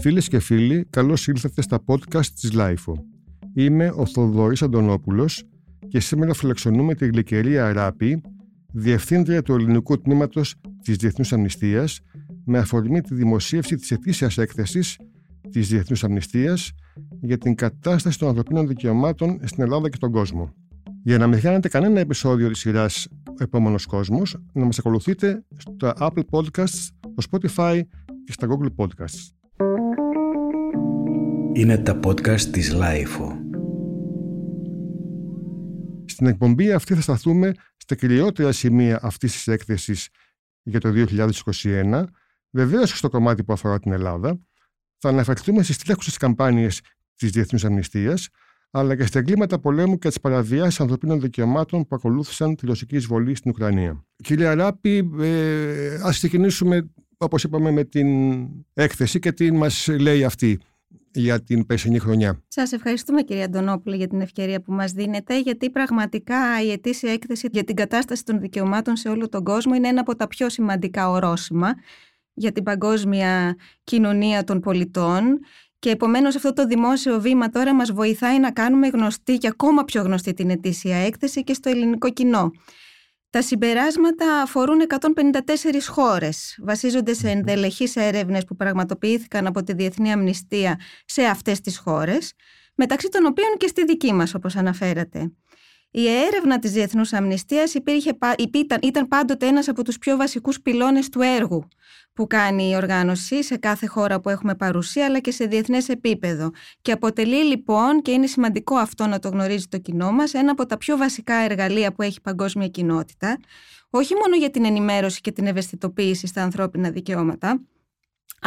Φίλες και φίλοι, καλώς ήλθατε στα podcast της LIFO. Είμαι ο Θοδωρής Αντωνόπουλος και σήμερα φιλοξενούμε τη Γλυκερία Αράπη, Διευθύντρια του Ελληνικού Τμήματος της Διεθνούς Αμνηστίας, με αφορμή τη δημοσίευση της ετήσιας έκθεσης της Διεθνούς Αμνηστίας για την κατάσταση των ανθρωπίνων δικαιωμάτων στην Ελλάδα και τον κόσμο. Για να μην χάνετε κανένα επεισόδιο της σειράς «Ο επόμενος κόσμος», να μας ακολουθείτε στο Apple Podcasts, στο Spotify και στα Google Podcasts. Είναι τα podcast της Lifeo. Στην εκπομπή αυτή θα σταθούμε στα κυριότερα σημεία αυτής της έκθεσης για το 2021, βεβαίως και στο κομμάτι που αφορά την Ελλάδα. Θα αναφερθούμε στις τρέχουσες καμπάνιες της Διεθνούς Αμνηστίας, αλλά και στα εγκλήματα πολέμου και τις παραβιάσεις ανθρωπίνων δικαιωμάτων που ακολούθησαν τη ρωσική εισβολή στην Ουκρανία. Κύριε Αράπη, ε, ας ξεκινήσουμε, όπως είπαμε, με την έκθεση και τι μας λέει αυτή για την περσινή χρονιά. Σας ευχαριστούμε κύριε Αντωνόπουλο για την ευκαιρία που μας δίνετε γιατί πραγματικά η ετήσια έκθεση για την κατάσταση των δικαιωμάτων σε όλο τον κόσμο είναι ένα από τα πιο σημαντικά ορόσημα για την παγκόσμια κοινωνία των πολιτών και επομένως αυτό το δημόσιο βήμα τώρα μας βοηθάει να κάνουμε γνωστή και ακόμα πιο γνωστή την ετήσια έκθεση και στο ελληνικό κοινό. Τα συμπεράσματα αφορούν 154 χώρες. Βασίζονται σε ενδελεχείς έρευνες που πραγματοποιήθηκαν από τη Διεθνή Αμνηστία σε αυτές τις χώρες, μεταξύ των οποίων και στη δική μας όπως αναφέρατε. Η έρευνα της Διεθνούς Αμνηστίας υπήρχε, ήταν, ήταν πάντοτε ένας από τους πιο βασικούς πυλώνες του έργου που κάνει η οργάνωση σε κάθε χώρα που έχουμε παρουσία αλλά και σε διεθνές επίπεδο. Και αποτελεί λοιπόν, και είναι σημαντικό αυτό να το γνωρίζει το κοινό μας, ένα από τα πιο βασικά εργαλεία που έχει η παγκόσμια κοινότητα, όχι μόνο για την ενημέρωση και την ευαισθητοποίηση στα ανθρώπινα δικαιώματα,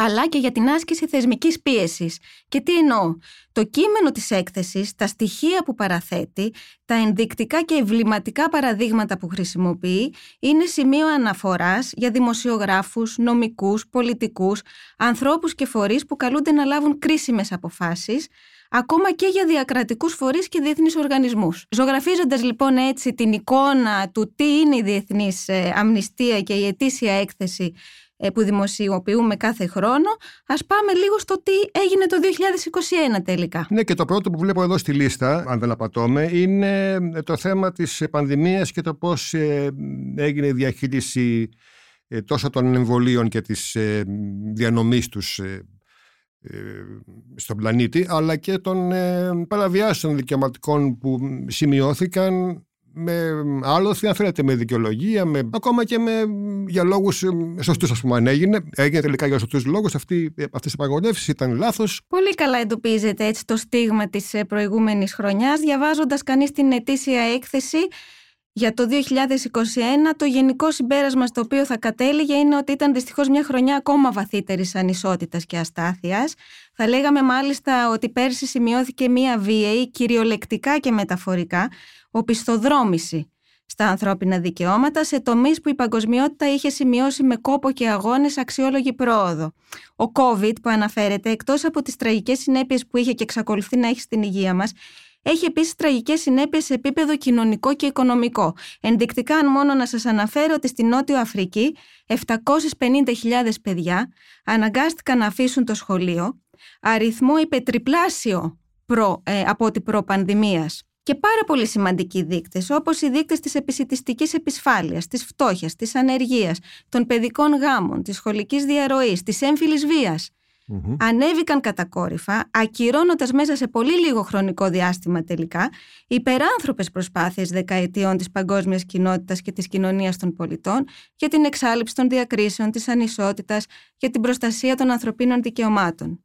αλλά και για την άσκηση θεσμικής πίεσης. Και τι εννοώ, το κείμενο της έκθεσης, τα στοιχεία που παραθέτει, τα ενδεικτικά και ευληματικά παραδείγματα που χρησιμοποιεί, είναι σημείο αναφοράς για δημοσιογράφους, νομικούς, πολιτικούς, ανθρώπους και φορείς που καλούνται να λάβουν κρίσιμες αποφάσεις, ακόμα και για διακρατικούς φορείς και διεθνείς οργανισμούς. Ζωγραφίζοντας λοιπόν έτσι την εικόνα του τι είναι η διεθνής ε, αμνηστία και η ετήσια έκθεση ε, που δημοσιοποιούμε κάθε χρόνο. Ας πάμε λίγο στο τι έγινε το 2021 τελικά. Ναι και το πρώτο που βλέπω εδώ στη λίστα, αν δεν απατώμε, είναι το θέμα της πανδημίας και το πώς ε, έγινε η διαχείριση ε, τόσο των εμβολίων και της διανομής τους στον πλανήτη αλλά και των παραβιάσεων δικαιωματικών που σημειώθηκαν με άλοθη, αν θέλετε, με δικαιολογία, με, ακόμα και με, για λόγους ε, σωστούς, ας πούμε, αν έγινε. Έγινε τελικά για σωστούς λόγους. Αυτές οι απαγορεύσει ήταν λάθος. Πολύ καλά εντοπίζεται έτσι το στίγμα της ε, προηγούμενης χρονιάς. Διαβάζοντας κανείς την ετήσια έκθεση, για το 2021 το γενικό συμπέρασμα στο οποίο θα κατέληγε είναι ότι ήταν δυστυχώς μια χρονιά ακόμα βαθύτερης ανισότητας και αστάθειας. Θα λέγαμε μάλιστα ότι πέρσι σημειώθηκε μια βίαιη κυριολεκτικά και μεταφορικά οπισθοδρόμηση στα ανθρώπινα δικαιώματα σε τομείς που η παγκοσμιότητα είχε σημειώσει με κόπο και αγώνες αξιόλογη πρόοδο. Ο COVID που αναφέρεται, εκτός από τις τραγικές συνέπειες που είχε και εξακολουθεί να έχει στην υγεία μας, έχει επίσης τραγικές συνέπειες σε επίπεδο κοινωνικό και οικονομικό. Ενδεικτικά, αν μόνο να σας αναφέρω ότι στη Νότιο Αφρική 750.000 παιδιά αναγκάστηκαν να αφήσουν το σχολείο, αριθμό υπετριπλάσιο προ, ε, από ό,τι προ-πανδημίας. Και πάρα πολύ σημαντικοί δείκτες, όπως οι δείκτες της επισητιστικής επισφάλειας, της φτώχειας, της ανεργίας, των παιδικών γάμων, της σχολικής διαρροής, της έμφυλης βίας, mm ανέβηκαν κατακόρυφα, ακυρώνοντας μέσα σε πολύ λίγο χρονικό διάστημα τελικά υπεράνθρωπες προσπάθειες δεκαετιών της παγκόσμιας κοινότητας και της κοινωνίας των πολιτών για την εξάλληψη των διακρίσεων, της ανισότητας, για την προστασία των ανθρωπίνων δικαιωμάτων.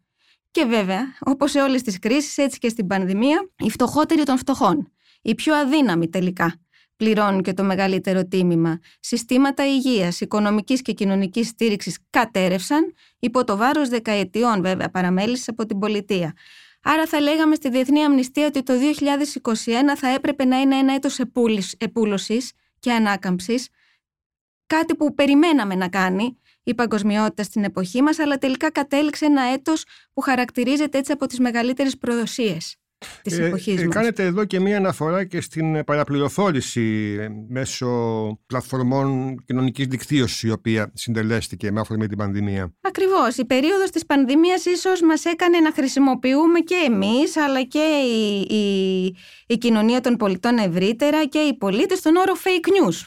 Και βέβαια, όπως σε όλες τις κρίσεις, έτσι και στην πανδημία, οι φτωχότεροι των φτωχών, οι πιο αδύναμοι τελικά, πληρώνουν και το μεγαλύτερο τίμημα. Συστήματα υγείας, οικονομικής και κοινωνικής στήριξης κατέρευσαν υπό το βάρος δεκαετιών βέβαια παραμέλησης από την πολιτεία. Άρα θα λέγαμε στη Διεθνή Αμνηστία ότι το 2021 θα έπρεπε να είναι ένα έτος επούλωσης και ανάκαμψης, κάτι που περιμέναμε να κάνει η παγκοσμιότητα στην εποχή μας, αλλά τελικά κατέληξε ένα έτος που χαρακτηρίζεται έτσι από τις μεγαλύτερες προδοσίες. Της ε, εποχής ε, μας. Κάνετε εδώ και μία αναφορά και στην παραπληροφόρηση ε, μέσω πλατφορμών κοινωνικής δικτύωσης η οποία συντελέστηκε με αφορμή την πανδημία. Ακριβώς. Η περίοδος της πανδημίας ίσως μας έκανε να χρησιμοποιούμε και εμείς αλλά και η, η, η κοινωνία των πολιτών ευρύτερα και οι πολίτες τον όρο fake news.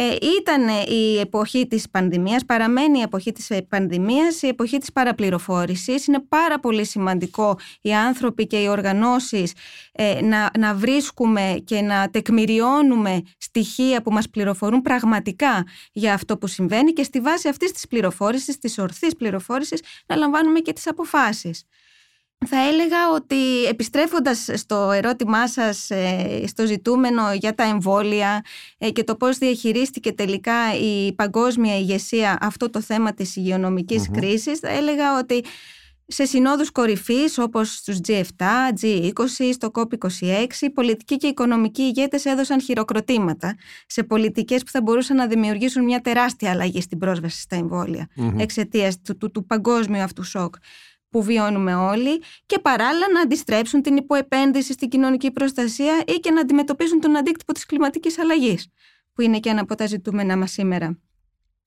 Ε, ήταν η εποχή της πανδημίας, παραμένει η εποχή της πανδημίας, η εποχή της παραπληροφόρησης. Είναι πάρα πολύ σημαντικό οι άνθρωποι και οι οργανώσεις ε, να, να βρίσκουμε και να τεκμηριώνουμε στοιχεία που μας πληροφορούν πραγματικά για αυτό που συμβαίνει και στη βάση αυτής της πληροφόρησης, της ορθής πληροφόρησης, να λαμβάνουμε και τις αποφάσεις. Θα έλεγα ότι επιστρέφοντας στο ερώτημά σας ε, στο ζητούμενο για τα εμβόλια ε, και το πώς διαχειρίστηκε τελικά η παγκόσμια ηγεσία αυτό το θέμα της υγειονομικης κρίσης θα έλεγα ότι σε συνόδους κορυφής όπως στους G7, G20, στο COP26 οι πολιτικοί και οι οικονομικοί ηγέτες έδωσαν χειροκροτήματα σε πολιτικές που θα μπορούσαν να δημιουργήσουν μια τεράστια αλλαγή στην πρόσβαση στα εμβόλια mm-hmm. εξαιτίας του, του, του παγκόσμιου αυτού σοκ που βιώνουμε όλοι και παράλληλα να αντιστρέψουν την υποεπένδυση στην κοινωνική προστασία ή και να αντιμετωπίσουν τον αντίκτυπο της κλιματικής αλλαγής, που είναι και ένα από τα ζητούμενα μας σήμερα.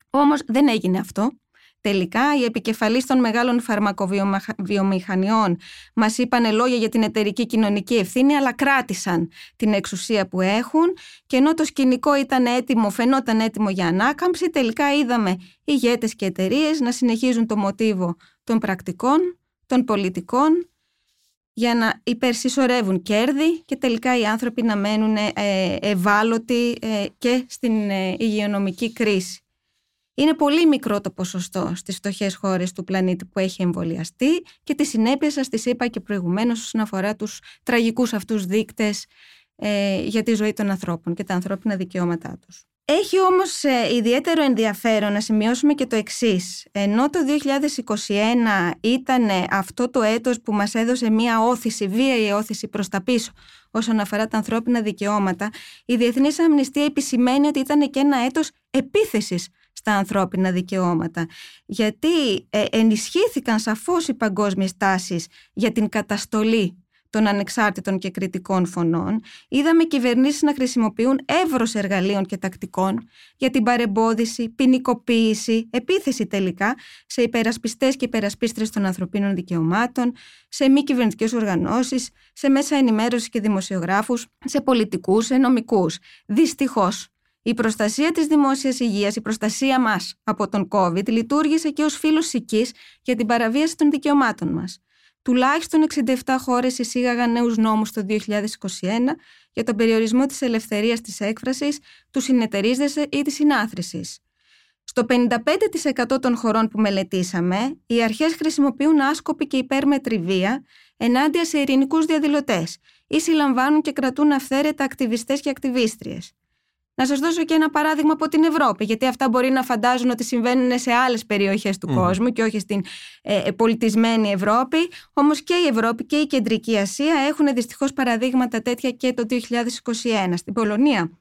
Όμως δεν έγινε αυτό. Τελικά, οι επικεφαλείς των μεγάλων φαρμακοβιομηχανιών μας είπαν λόγια για την εταιρική κοινωνική ευθύνη, αλλά κράτησαν την εξουσία που έχουν και ενώ το σκηνικό ήταν έτοιμο, φαινόταν έτοιμο για ανάκαμψη, τελικά είδαμε ηγέτες και εταιρείες να συνεχίζουν το μοτίβο των πρακτικών, των πολιτικών, για να υπερσυσσωρεύουν κέρδη και τελικά οι άνθρωποι να μένουν ε, ευάλωτοι ε, και στην ε, υγειονομική κρίση. Είναι πολύ μικρό το ποσοστό στις φτωχές χώρες του πλανήτη που έχει εμβολιαστεί και τη συνέπεια σας τις είπα και προηγουμένως όσον αφορά τους τραγικούς αυτούς δείκτες για τη ζωή των ανθρώπων και τα ανθρώπινα δικαιώματά τους. Έχει όμως ε, ιδιαίτερο ενδιαφέρον να σημειώσουμε και το εξής. Ενώ το 2021 ήταν αυτό το έτος που μας έδωσε μία όθηση, βίαιη όθηση προς τα πίσω όσον αφορά τα ανθρώπινα δικαιώματα, η Διεθνής Αμνηστία επισημαίνει ότι ήταν και ένα έτος επίθεσης στα ανθρώπινα δικαιώματα. Γιατί ε, ενισχύθηκαν σαφώς οι παγκόσμιες τάσεις για την καταστολή των ανεξάρτητων και κριτικών φωνών, είδαμε κυβερνήσεις να χρησιμοποιούν εύρος εργαλείων και τακτικών για την παρεμπόδιση, ποινικοποίηση, επίθεση τελικά σε υπερασπιστές και υπερασπίστρες των ανθρωπίνων δικαιωμάτων, σε μη κυβερνητικές οργανώσεις, σε μέσα ενημέρωσης και δημοσιογράφους, σε πολιτικούς, σε νομικούς. Δυστυχώς, η προστασία της δημόσιας υγείας, η προστασία μας από τον COVID λειτουργήσε και ως φίλος σικής για την παραβίαση των δικαιωμάτων μας. Τουλάχιστον 67 χώρες εισήγαγαν νέους νόμους το 2021 για τον περιορισμό της ελευθερίας της έκφρασης, του συνεταιρίζεσαι ή της συνάθρησης. Στο 55% των χωρών που μελετήσαμε, οι αρχές χρησιμοποιούν άσκοπη και υπέρμετρη βία ενάντια σε ειρηνικούς διαδηλωτές ή συλλαμβάνουν και κρατούν αυθαίρετα ακτιβιστές και ακτιβίστριες. Να σας δώσω και ένα παράδειγμα από την Ευρώπη, γιατί αυτά μπορεί να φαντάζουν ότι συμβαίνουν σε άλλες περιοχές του κόσμου και όχι στην ε, ε, πολιτισμένη Ευρώπη. Όμως και η Ευρώπη και η Κεντρική Ασία έχουν δυστυχώς παραδείγματα τέτοια και το 2021. Στην Πολωνία,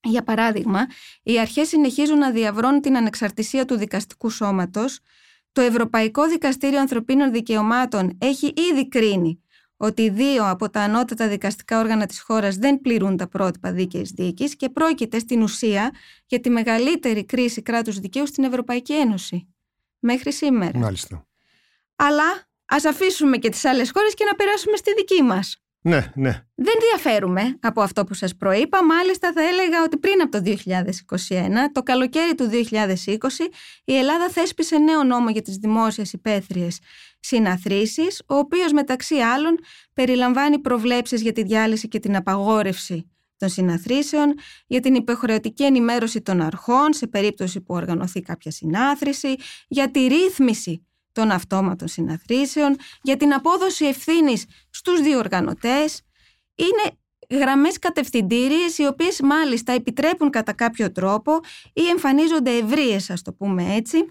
για παράδειγμα, οι αρχές συνεχίζουν να διαβρώνουν την ανεξαρτησία του δικαστικού σώματος. Το Ευρωπαϊκό Δικαστήριο Ανθρωπίνων Δικαιωμάτων έχει ήδη κρίνει ότι δύο από τα ανώτατα δικαστικά όργανα της χώρας δεν πληρούν τα πρότυπα δίκαιης δίκης και πρόκειται στην ουσία για τη μεγαλύτερη κρίση κράτους δικαίου στην Ευρωπαϊκή Ένωση. Μέχρι σήμερα. Μάλιστα. Αλλά ας αφήσουμε και τις άλλες χώρες και να περάσουμε στη δική μας. Ναι, ναι. Δεν διαφέρουμε από αυτό που σας προείπα. Μάλιστα θα έλεγα ότι πριν από το 2021, το καλοκαίρι του 2020, η Ελλάδα θέσπισε νέο νόμο για τις δημόσιες υπαίθριες συναθρήσεις, ο οποίος μεταξύ άλλων περιλαμβάνει προβλέψεις για τη διάλυση και την απαγόρευση των συναθρήσεων, για την υποχρεωτική ενημέρωση των αρχών σε περίπτωση που οργανωθεί κάποια συνάθρηση, για τη ρύθμιση των αυτόματων συναθρήσεων, για την απόδοση ευθύνης στους διοργανωτές. Είναι γραμμές κατευθυντήριες οι οποίες μάλιστα επιτρέπουν κατά κάποιο τρόπο ή εμφανίζονται ευρείες ας το πούμε έτσι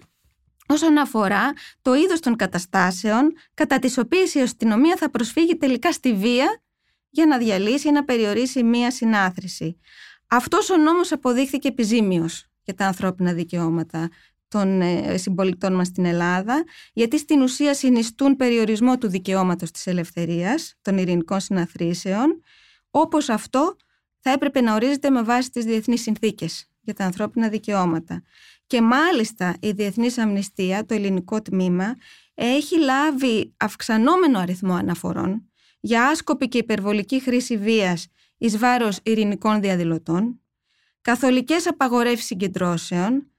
όσον αφορά το είδος των καταστάσεων κατά τις οποίες η αστυνομία θα προσφύγει τελικά στη βία για να διαλύσει ή να περιορίσει μία συνάθρηση. Αυτός ο νόμος αποδείχθηκε επιζήμιος για τα ανθρώπινα δικαιώματα των ε, συμπολιτών μας στην Ελλάδα, γιατί στην ουσία συνιστούν περιορισμό του δικαιώματος της ελευθερίας, των ειρηνικών συναθρήσεων, όπως αυτό θα έπρεπε να ορίζεται με βάση τις διεθνείς συνθήκες για τα ανθρώπινα δικαιώματα. Και μάλιστα η Διεθνής Αμνηστία, το ελληνικό τμήμα, έχει λάβει αυξανόμενο αριθμό αναφορών για άσκοπη και υπερβολική χρήση βίας εις βάρος ειρηνικών διαδηλωτών, καθολικές απαγορεύσεις συγκεντρώσεων,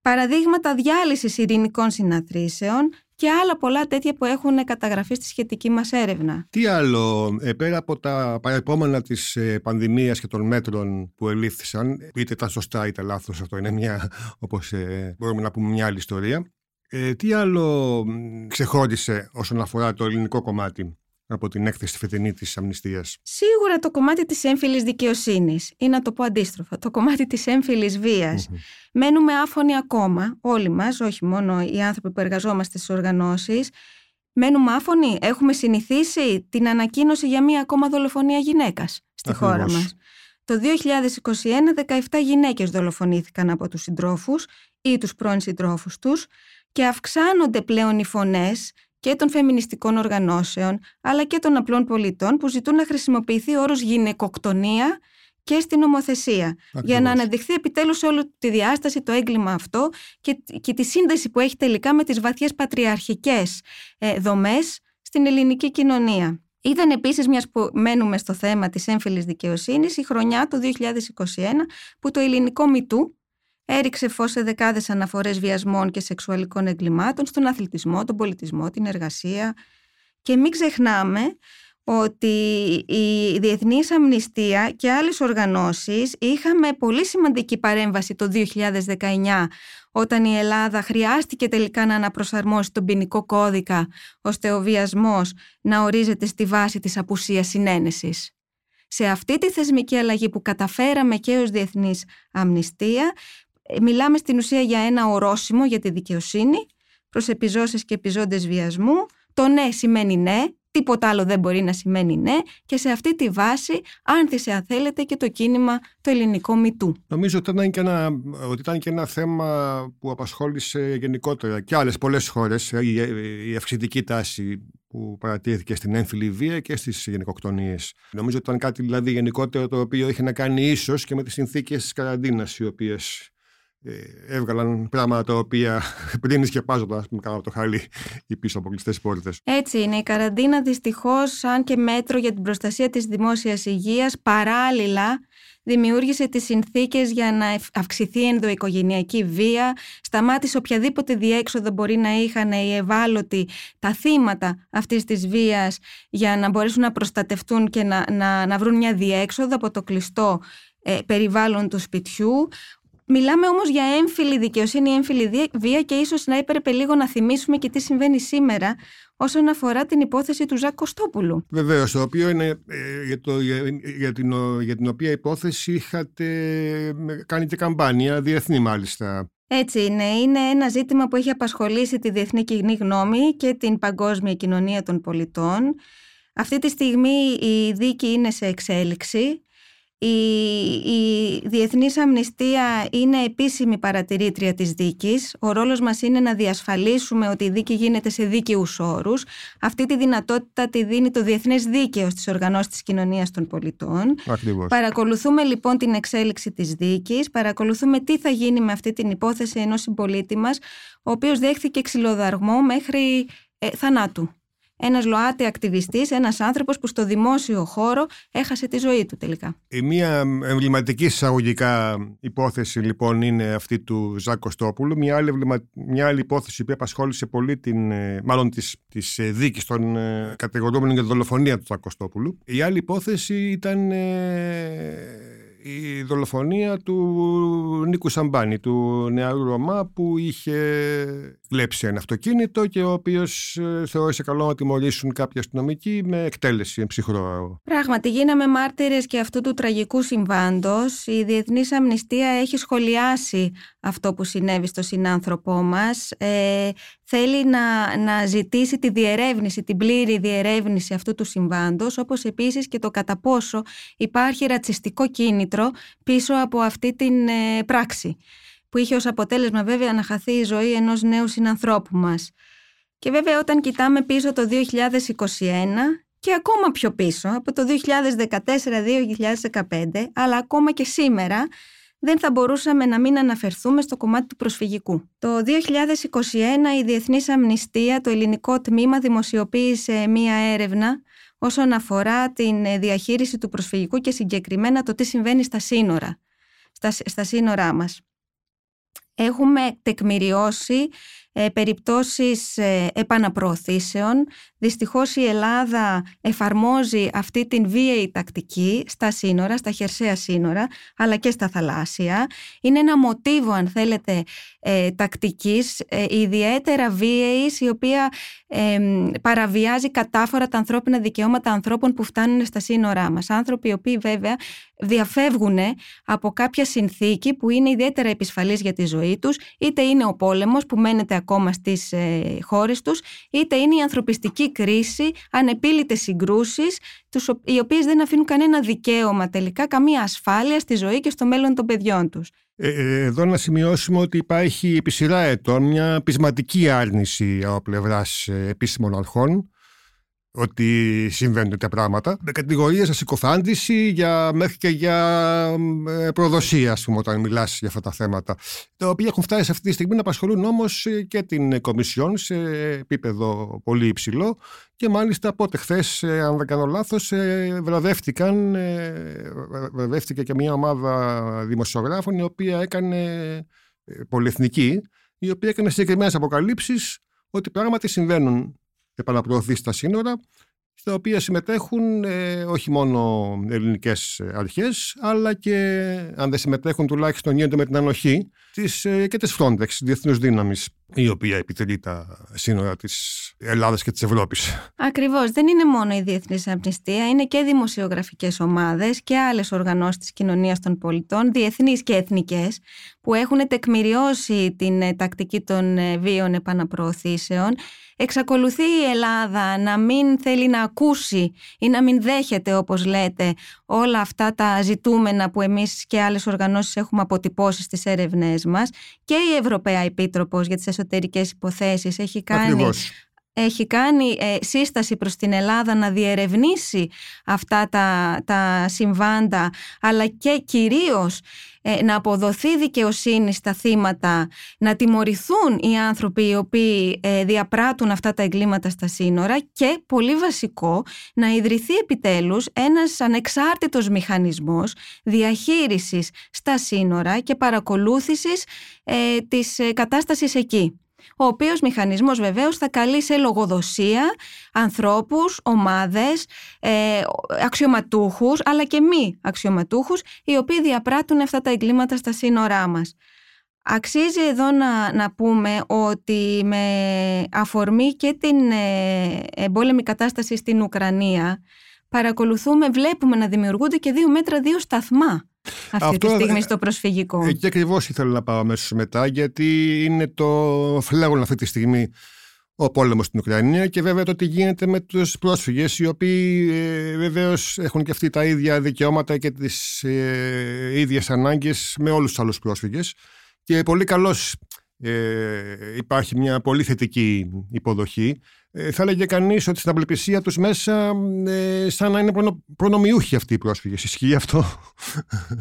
παραδείγματα διάλυσης ειρηνικών συναθρήσεων και άλλα πολλά τέτοια που έχουν καταγραφεί στη σχετική μας έρευνα. Τι άλλο, ε, πέρα από τα παρεπόμενα της ε, πανδημίας και των μέτρων που ελήφθησαν, είτε ήταν σωστά είτε λάθος, αυτό είναι μια, όπως ε, μπορούμε να πούμε, μια άλλη ιστορία. τι άλλο ξεχώρισε όσον αφορά το ελληνικό κομμάτι; Από την έκθεση φετινή της αμνηστίας. Σίγουρα το κομμάτι της έμφυλης δικαιοσύνης, ή να το πω αντίστροφα, το κομμάτι της έμφυλης βίας. Μένουμε άφωνοι ακόμα, όλοι μας, όχι μόνο οι άνθρωποι που εργαζόμαστε στις οργανώσεις. Μένουμε άφωνοι, έχουμε συνηθίσει την ανακοίνωση για μία ακόμα δολοφονία γυναίκας στη χώρα μας. Το 2021, 17 γυναίκες δολοφονήθηκαν από τους συντρόφους ή τους πρώην συντρόφους τους και αυξάνονται πλέον οι φωνές και των φεμινιστικών οργανώσεων, αλλά και των απλών πολιτών που ζητούν να χρησιμοποιηθεί ο όρος γυναικοκτονία και στην νομοθεσία. Για να αναδειχθεί επιτέλους σε όλη τη διάσταση το έγκλημα αυτό και, και τη σύνδεση που έχει τελικά με τις βαθιές πατριαρχικές ε, δομές στην ελληνική κοινωνία. Ήταν επίσης, μιας που μένουμε στο θέμα της έμφυλης δικαιοσύνης, η χρονιά του 2021 που το ελληνικό Μητού Έριξε φως σε δεκάδες αναφορές βιασμών και σεξουαλικών εγκλημάτων στον αθλητισμό, τον πολιτισμό, την εργασία. Και μην ξεχνάμε ότι η Διεθνής Αμνηστία και άλλες οργανώσεις είχαμε πολύ σημαντική παρέμβαση το 2019 όταν η Ελλάδα χρειάστηκε τελικά να αναπροσαρμόσει τον ποινικό κώδικα ώστε ο βιασμός να ορίζεται στη βάση της απουσίας συνένεσης. Σε αυτή τη θεσμική αλλαγή που καταφέραμε και ως Διεθνής Αμνηστία ε, μιλάμε στην ουσία για ένα ορόσημο για τη δικαιοσύνη προς επιζώσεις και επιζώντες βιασμού. Το ναι σημαίνει ναι, τίποτα άλλο δεν μπορεί να σημαίνει ναι και σε αυτή τη βάση άνθησε αν θέλετε και το κίνημα το ελληνικό μητού. Νομίζω ότι ήταν και ένα, ότι ήταν και ένα θέμα που απασχόλησε γενικότερα και άλλες πολλές χώρες η, η αυξητική τάση που παρατηρήθηκε στην έμφυλη βία και στις γενικοκτονίες. Νομίζω ότι ήταν κάτι δηλαδή γενικότερο το οποίο είχε να κάνει ίσως και με τις συνθήκες της καραντίνας οι οποίες ε, έβγαλαν πράγματα τα οποία πριν σκεπάζονταν, ας πούμε, κάτω από το χαλί ή πίσω από κλειστέ πόρτε. Έτσι είναι. Η καραντίνα δυστυχώς, αν και μέτρο για την προστασία της δημόσιας υγείας, παράλληλα δημιούργησε τις συνθήκες για να αυξηθεί η ενδοοικογενειακή βία, σταμάτησε οποιαδήποτε διέξοδο μπορεί να είχαν οι ευάλωτοι, τα θύματα αυτής της βίας για να μπορέσουν να προστατευτούν και να, να, να βρουν μια διέξοδο από το κλειστό ε, περιβάλλον του σπιτιού. Μιλάμε όμως για έμφυλη δικαιοσύνη, έμφυλη βία και ίσως να έπρεπε λίγο να θυμίσουμε και τι συμβαίνει σήμερα όσον αφορά την υπόθεση του Ζακ Κωστόπουλου. Βεβαίως, το οποίο είναι ε, για, το, για, την, για την οποία υπόθεση είχατε κάνει και καμπάνια, διεθνή μάλιστα. Έτσι είναι. Είναι ένα ζήτημα που έχει απασχολήσει τη διεθνή κοινή γνώμη και την παγκόσμια κοινωνία των πολιτών. Αυτή τη στιγμή η δίκη είναι σε εξέλιξη. Η, η Διεθνής Αμνηστία είναι επίσημη παρατηρήτρια της δίκης. Ο ρόλος μας είναι να διασφαλίσουμε ότι η δίκη γίνεται σε δίκαιους όρους. Αυτή τη δυνατότητα τη δίνει το Διεθνές Δίκαιο στις οργανώσεις της κοινωνίας των πολιτών. Ακριβώς. Παρακολουθούμε λοιπόν την εξέλιξη της δίκης, παρακολουθούμε τι θα γίνει με αυτή την υπόθεση ενός συμπολίτη μας, ο οποίος δέχθηκε ξυλοδαρμό μέχρι ε, θανάτου. Ένας ΛΟΑΤΕ ακτιβιστής, ένας άνθρωπος που στο δημόσιο χώρο έχασε τη ζωή του τελικά. Η μία εμβληματική εισαγωγικά υπόθεση λοιπόν είναι αυτή του Ζακ Κωστόπουλου. Μια άλλη, μια άλλη υπόθεση που απασχόλησε πολύ την, ε, μάλλον της, της ε, δίκης των ε, κατηγορούμενων για τη δολοφονία του Ζακ Κωστόπουλου. Η άλλη υπόθεση ήταν η δολοφονία του Νίκου Σαμπάνη, του νεαρού Ρωμά που είχε βλέψει ένα αυτοκίνητο και ο οποίος ε, θεώρησε καλό να τιμωρήσουν κάποια αστυνομικοί με εκτέλεση ψυχρό. Πράγματι γίναμε μάρτυρες και αυτού του τραγικού συμβάντος. Η Διεθνής Αμνηστία έχει σχολιάσει αυτό που συνέβη στο συνάνθρωπό μας. Ε, θέλει να, να ζητήσει τη διερεύνηση, την πλήρη διερεύνηση αυτού του συμβάντος, όπως επίσης και το κατά πόσο υπάρχει ρατσιστικό κίνητρο πίσω από αυτή την ε, πράξη που είχε ως αποτέλεσμα βέβαια να χαθεί η ζωή ενός νέου συνανθρώπου μας. Και βέβαια όταν κοιτάμε πίσω το 2021 και ακόμα πιο πίσω, από το 2014-2015, αλλά ακόμα και σήμερα, δεν θα μπορούσαμε να μην αναφερθούμε στο κομμάτι του προσφυγικού. Το 2021 η Διεθνής Αμνηστία, το ελληνικό τμήμα, δημοσιοποίησε μία έρευνα όσον αφορά την διαχείριση του προσφυγικού και συγκεκριμένα το τι συμβαίνει στα σύνορα, στα, στα σύνορά μας. Έχουμε τεκμηριώσει ε, περιπτώσεις ε, επαναπροωθήσεων. Δυστυχώς η Ελλάδα εφαρμόζει αυτή την βίαιη τακτική στα σύνορα, στα χερσαία σύνορα, αλλά και στα θαλάσσια. Είναι ένα μοτίβο, αν θέλετε, ε, τακτικής, ε, ιδιαίτερα βίαιης, η οποία παραβιάζει κατάφορα τα ανθρώπινα δικαιώματα ανθρώπων που φτάνουν στα σύνορά μας. Άνθρωποι οι οποίοι βέβαια διαφεύγουν από κάποια συνθήκη που είναι ιδιαίτερα επισφαλής για τη ζωή τους, είτε είναι ο πόλεμος που μένεται ακόμα στις ε, χώρες τους, είτε είναι η ανθρωπιστική κρίση, ανεπίλητες συγκρούσεις, τους, οι οποίες δεν αφήνουν κανένα δικαίωμα τελικά, καμία ασφάλεια στη ζωή και στο μέλλον των παιδιών τους. Ε, ε εδώ να σημειώσουμε ότι υπάρχει επί σειρά ετών μια πεισματική άρνηση από πλευράς ε, επίσημων αρχών ότι συμβαίνουν τέτοια πράγματα. Με κατηγορίες για συκοφάντηση, για, μέχρι και για ε, προδοσία, ας πούμε, όταν μιλάς για αυτά τα θέματα. Τα οποία έχουν φτάσει αυτή τη στιγμή να απασχολούν όμως ε, και την Κομισιόν σε επίπεδο πολύ υψηλό και μάλιστα πότε χθες, ε, αν δεν κάνω λάθος, βραβεύτηκαν, βραβεύτηκε και μια ομάδα δημοσιογράφων η οποία έκανε πολυεθνική, η οποία έκανε συγκεκριμένες αποκαλύψεις ότι πράγματι συμβαίνουν επαναπροωθεί στα σύνορα, στα οποία συμμετέχουν ε, όχι μόνο ελληνικές αρχές, αλλά και αν δεν συμμετέχουν τουλάχιστον γίνεται με την ανοχή της, ε, και της Frontex, διεθνούς δύναμης, η οποία επιτελεί τα σύνορα της Ελλάδας και της Ευρώπης. Ακριβώς. Δεν είναι μόνο η Διεθνής Αμνηστία, είναι και δημοσιογραφικές ομάδες και άλλες οργανώσεις της κοινωνίας των πολιτών, διεθνείς και εθνικές, που έχουν τεκμηριώσει την ε, τακτική των βίων επαναπροωθήσεων Εξακολουθεί η Ελλάδα να μην θέλει να ακούσει ή να μην δέχεται όπως λέτε όλα αυτά τα ζητούμενα που εμείς και άλλες οργανώσεις έχουμε αποτυπώσει στις έρευνές μας και η Ευρωπαία Επίτροπος για τις εσωτερικές υποθέσεις. Έχει κάνει έχει κάνει ε, σύσταση προς την Ελλάδα να διερευνήσει αυτά τα, τα συμβάντα αλλά και κυρίως ε, να αποδοθεί δικαιοσύνη στα θύματα, να τιμωρηθούν οι άνθρωποι οι οποίοι ε, διαπράττουν αυτά τα εγκλήματα στα σύνορα και πολύ βασικό να ιδρυθεί επιτέλους ένας ανεξάρτητος μηχανισμός διαχείρισης στα σύνορα και παρακολούθησης ε, της κατάστασης εκεί ο οποίος μηχανισμός βεβαίως θα καλεί σε λογοδοσία ανθρώπους, ομάδες, ε, αξιωματούχους αλλά και μη αξιωματούχους οι οποίοι διαπράττουν αυτά τα εγκλήματα στα σύνορά μας. Αξίζει εδώ να, να πούμε ότι με αφορμή και την ε, εμπόλεμη κατάσταση στην Ουκρανία παρακολουθούμε, βλέπουμε να δημιουργούνται και δύο μέτρα, δύο σταθμά αυτή Αυτό, τη στιγμή στο προσφυγικό. Εκεί ακριβώς ήθελα να πάω αμέσως μετά, γιατί είναι το φλέγον αυτή τη στιγμή ο πόλεμος στην Ουκρανία και βέβαια το τι γίνεται με τους πρόσφυγες, οι οποίοι ε, βεβαίως έχουν και αυτοί τα ίδια δικαιώματα και τις ε, ίδιες ανάγκες με όλους τους άλλους πρόσφυγες. Και πολύ καλώς ε, υπάρχει μια πολύ θετική υποδοχή. Ε, θα έλεγε κανείς ότι στην απελπισία τους μέσα, ε, σαν να είναι προνο, προνομιούχοι αυτοί οι πρόσφυγες. Ισχύει αυτό;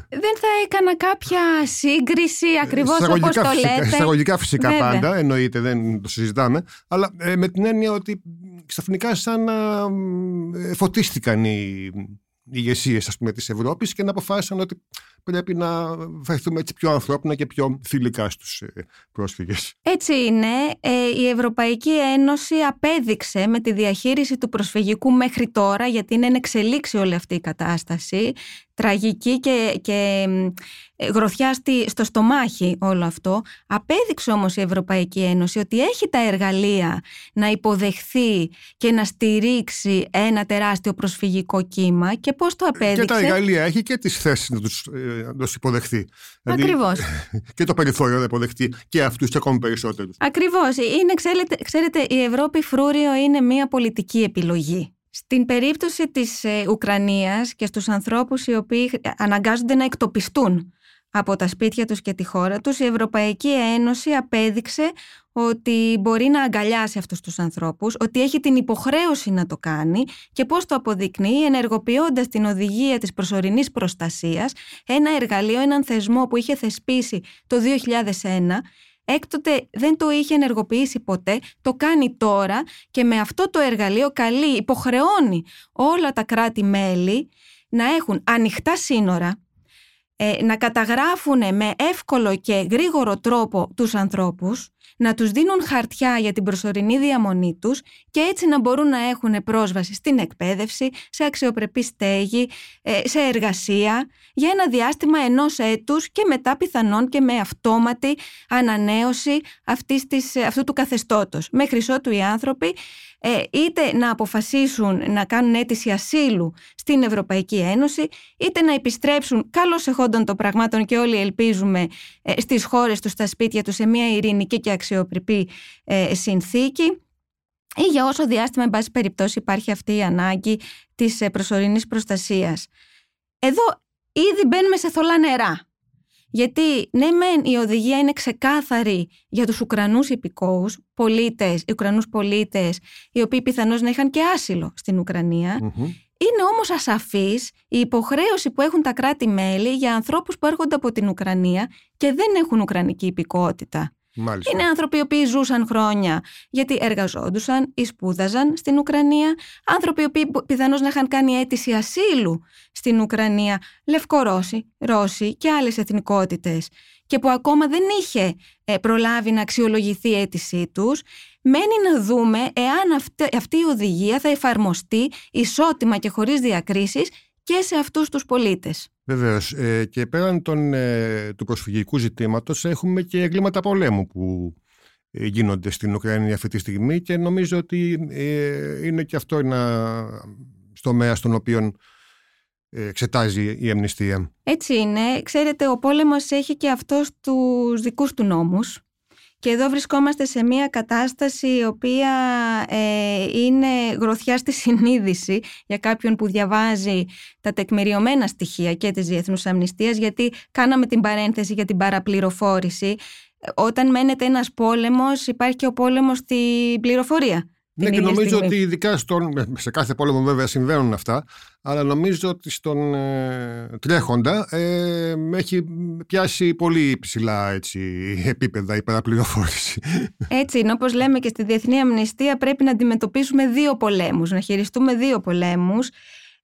Δεν θα έκανα κάποια σύγκριση ακριβώς όπως το λέτε. Εισαγωγικά φυσικά Βέβαια. πάντα, εννοείται, δεν το συζητάμε. Αλλά ε, με την έννοια ότι ξαφνικά σαν να ε, φωτίστηκαν οι, ηγεσίες της Ευρώπης και να αποφάσισαν ότι πρέπει να φερθούμε έτσι πιο ανθρώπινα και πιο φιλικά στους ε, πρόσφυγες. Έτσι είναι. Ε, η Ευρωπαϊκή Ένωση απέδειξε με τη διαχείριση του προσφυγικού μέχρι τώρα, γιατί είναι εξελίξει όλη αυτή η κατάσταση, τραγική και, και ε, γροθιά στο στομάχι όλο αυτό. Απέδειξε όμως η Ευρωπαϊκή Ένωση ότι έχει τα εργαλεία να υποδεχθεί και να στηρίξει ένα τεράστιο προσφυγικό κύμα και πώς το απέδειξε. Και τα εργαλεία έχει και τις θέσεις να τους να του υποδεχθεί. Δηλαδή, Ακριβώς. και το περιθώριο να υποδεχτεί και αυτούς και ακόμη περισσότερους. Ακριβώς. Ξέρετε, ξέρετε, η Ευρώπη φρούριο είναι μια πολιτική επιλογή. Στην περίπτωση της ε, Ουκρανίας και στους ανθρώπους οι οποίοι αναγκάζονται να εκτοπιστούν από τα σπίτια τους και τη χώρα τους, η Ευρωπαϊκή Ένωση απέδειξε ότι μπορεί να αγκαλιάσει αυτούς τους ανθρώπους, ότι έχει την υποχρέωση να το κάνει και πώς το αποδεικνύει ενεργοποιώντας την οδηγία της προσωρινής προστασίας, ένα εργαλείο, έναν θεσμό που είχε θεσπίσει το 2001 Έκτοτε δεν το είχε ενεργοποιήσει ποτέ, το κάνει τώρα και με αυτό το εργαλείο καλεί, υποχρεώνει όλα τα κράτη-μέλη να έχουν ανοιχτά σύνορα, ε, να καταγράφουν με εύκολο και γρήγορο τρόπο τους ανθρώπους, να τους δίνουν χαρτιά για την προσωρινή διαμονή τους και έτσι να μπορούν να έχουν πρόσβαση στην εκπαίδευση, σε αξιοπρεπή στέγη, ε, σε εργασία για ένα διάστημα ενός έτους και μετά πιθανόν και με αυτόματη ανανέωση αυτής της, αυτού του καθεστώτος. Μέχρι ότου οι άνθρωποι ε, είτε να αποφασίσουν να κάνουν αίτηση ασύλου στην Ευρωπαϊκή Ένωση, είτε να επιστρέψουν καλώς εχόντων των πραγμάτων και όλοι ελπίζουμε ε, στις χώρες τους, στα σπίτια τους, σε μια ειρηνική και αξιοπρεπή ε, συνθήκη ή για όσο διάστημα, εν πάση περιπτώσει, υπάρχει αυτή η ανάγκη της προσωρινής προστασίας. Εδώ ήδη μπαίνουμε σε θολά νερά. Γιατί ναι μεν η οδηγία είναι ξεκάθαρη για τους Ουκρανούς υπηκόους, πολίτες, Ουκρανούς πολίτες, οι οποίοι πιθανώς να είχαν και άσυλο στην ουκρανια Είναι όμως ασαφής η υποχρέωση που έχουν τα κράτη-μέλη για ανθρώπους που έρχονται από την Ουκρανία και δεν έχουν ουκρανική υπηκότητα. Μάλιστα. Είναι άνθρωποι οι οποίοι ζούσαν χρόνια γιατί εργαζόντουσαν ή σπούδαζαν στην Ουκρανία. Άνθρωποι οι οποίοι πιθανώς να είχαν κάνει αίτηση ασύλου στην Ουκρανία. Λευκορώσοι, Ρώσοι και άλλες εθνικότητες. Και που ακόμα δεν είχε ε, προλάβει να αξιολογηθεί η αίτησή τους. Μένει να δούμε εάν αυτή η οδηγία θα εφαρμοστεί ισότιμα και χωρίς διακρίσεις και σε αυτούς τους πολίτες. Βεβαίως. Ε, και πέραν των, ε, του προσφυγικού ζητήματος έχουμε και εγκλήματα πολέμου που ε, γίνονται στην Ουκρανία αυτή τη στιγμή και νομίζω ότι ε, είναι και αυτό ένα τομέα στον οποίο εξετάζει η αμνηστία. Έτσι είναι. Ξέρετε, ο πόλεμος έχει και αυτός τους δικούς του νόμους και εδώ βρισκόμαστε σε μια κατάσταση η οποία ε, είναι γροθιά στη συνείδηση για κάποιον που διαβάζει τα τεκμηριωμένα στοιχεία και της Διεθνούς Αμνηστίας γιατί κάναμε την παρένθεση για την παραπληροφόρηση. Όταν μένεται ένας πόλεμος υπάρχει και ο πόλεμος στην πληροφορία. Ναι, και νομίζω ότι ειδικά στον, σε κάθε πόλεμο βέβαια συμβαίνουν αυτά, αλλά νομίζω ότι στον ε, τρέχοντα ε, έχει πιάσει πολύ ψηλά έτσι, επίπεδα η παραπληροφόρηση. Έτσι είναι, όπως λέμε και στη Διεθνή Αμνηστία πρέπει να αντιμετωπίσουμε δύο πολέμους, να χειριστούμε δύο πολέμους.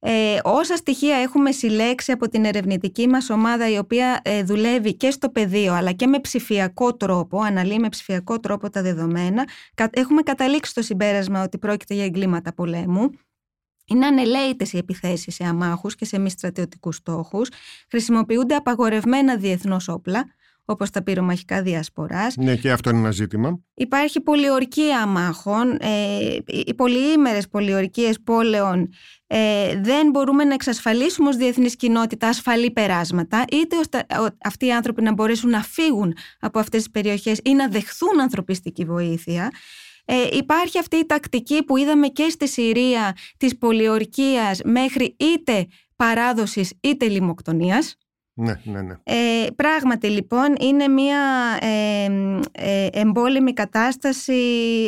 Ε, όσα στοιχεία έχουμε συλλέξει από την ερευνητική μας ομάδα η οποία ε, δουλεύει και στο πεδίο αλλά και με ψηφιακό τρόπο, αναλύει με ψηφιακό τρόπο τα δεδομένα, έχουμε καταλήξει στο συμπέρασμα ότι πρόκειται για εγκλήματα πολέμου. Είναι ανελαίητες οι επιθέσεις σε αμάχους και σε μη στρατιωτικούς στόχους. Χρησιμοποιούνται απαγορευμένα διεθνώς όπλα, όπως τα πυρομαχικά διασποράς. Ναι, και αυτό είναι ένα ζήτημα. Υπάρχει πολιορκία αμάχων. Ε, οι πολυήμερες πολιορκίες πόλεων ε, δεν μπορούμε να εξασφαλίσουμε ως διεθνής κοινότητα ασφαλή περάσματα, είτε ώστε αυτοί οι άνθρωποι να μπορέσουν να φύγουν από αυτές τις περιοχές ή να δεχθούν ανθρωπιστική βοήθεια. Ε, υπάρχει αυτή η τακτική που είδαμε και στη Συρία της πολιορκίας μέχρι είτε παράδοσης είτε λιμοκτονίας. Ναι, ναι, ναι. Ε, πράγματι λοιπόν είναι μια ε, ε, εμπόλεμη κατάσταση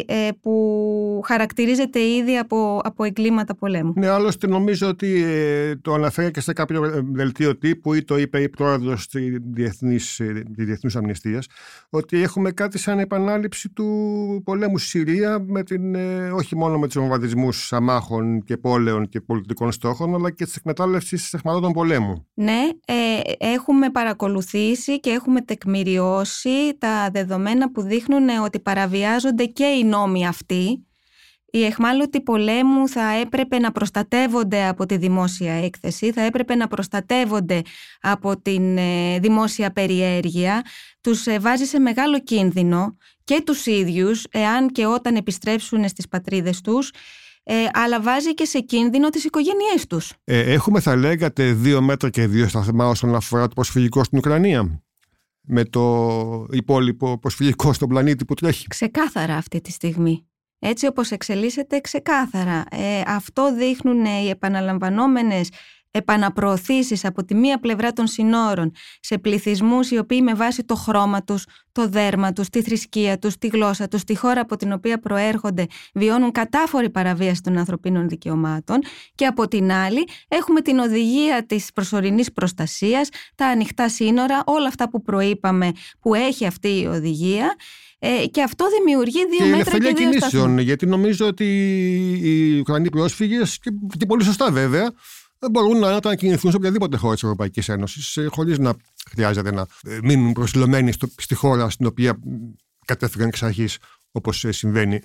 ε, που χαρακτηρίζεται ήδη από, από εγκλήματα πολέμου. Ναι, άλλωστε νομίζω ότι ε, το αναφέρει και σε κάποιο δελτίο τύπου ή το είπε η πρόεδρος της Διεθνής, της Διεθνούς Αμνηστίας ότι έχουμε κάτι σαν επανάληψη του πολέμου στη Συρία με την, όχι μόνο με τους βομβαρδισμούς αμάχων και πόλεων και πολιτικών στόχων αλλά και της εκμετάλλευσης εχμαλώτων πολέμου. Ναι, έχουμε παρακολουθήσει και έχουμε τεκμηριώσει τα δεδομένα που δείχνουν ότι παραβιάζονται και οι νόμοι αυτοί. Οι εχμάλωτοι πολέμου θα έπρεπε να προστατεύονται από τη δημόσια έκθεση, θα έπρεπε να προστατεύονται από την ε, δημόσια περιέργεια. Τους ε, βάζει σε μεγάλο κίνδυνο και τους ίδιους, εάν και όταν επιστρέψουν στις πατρίδες τους, ε, αλλά βάζει και σε κίνδυνο τις οικογένειές τους. Ε, έχουμε θα λέγατε δύο μέτρα και δύο σταθμά όσον αφορά το προσφυγικό στην Ουκρανία με το υπόλοιπο προσφυγικό στον πλανήτη που τρέχει. Ξεκάθαρα αυτή τη στιγμή. Έτσι όπως εξελίσσεται ξεκάθαρα. Ε, αυτό δείχνουν οι επαναλαμβανόμενες επαναπροωθήσεις από τη μία πλευρά των συνόρων σε πληθυσμούς οι οποίοι με βάση το χρώμα τους, το δέρμα τους, τη θρησκεία τους, τη γλώσσα τους, τη χώρα από την οποία προέρχονται βιώνουν κατάφορη παραβίαση των ανθρωπίνων δικαιωμάτων και από την άλλη έχουμε την οδηγία της προσωρινής προστασίας, τα ανοιχτά σύνορα, όλα αυτά που προείπαμε που έχει αυτή η οδηγία ε, και αυτό δημιουργεί δύο και μέτρα και δύο κινήσεων, γιατί νομίζω ότι οι Ουκρανοί πρόσφυγες, και, και πολύ σωστά βέβαια, μπορούν να ανακοινηθούν σε οποιαδήποτε χώρα της Ευρωπαϊκής Ένωσης, ε, χωρίς να χρειάζεται να ε, μείνουν προσιλωμένοι στη χώρα στην οποία κατέφυγαν εξ αρχής, όπως συμβαίνει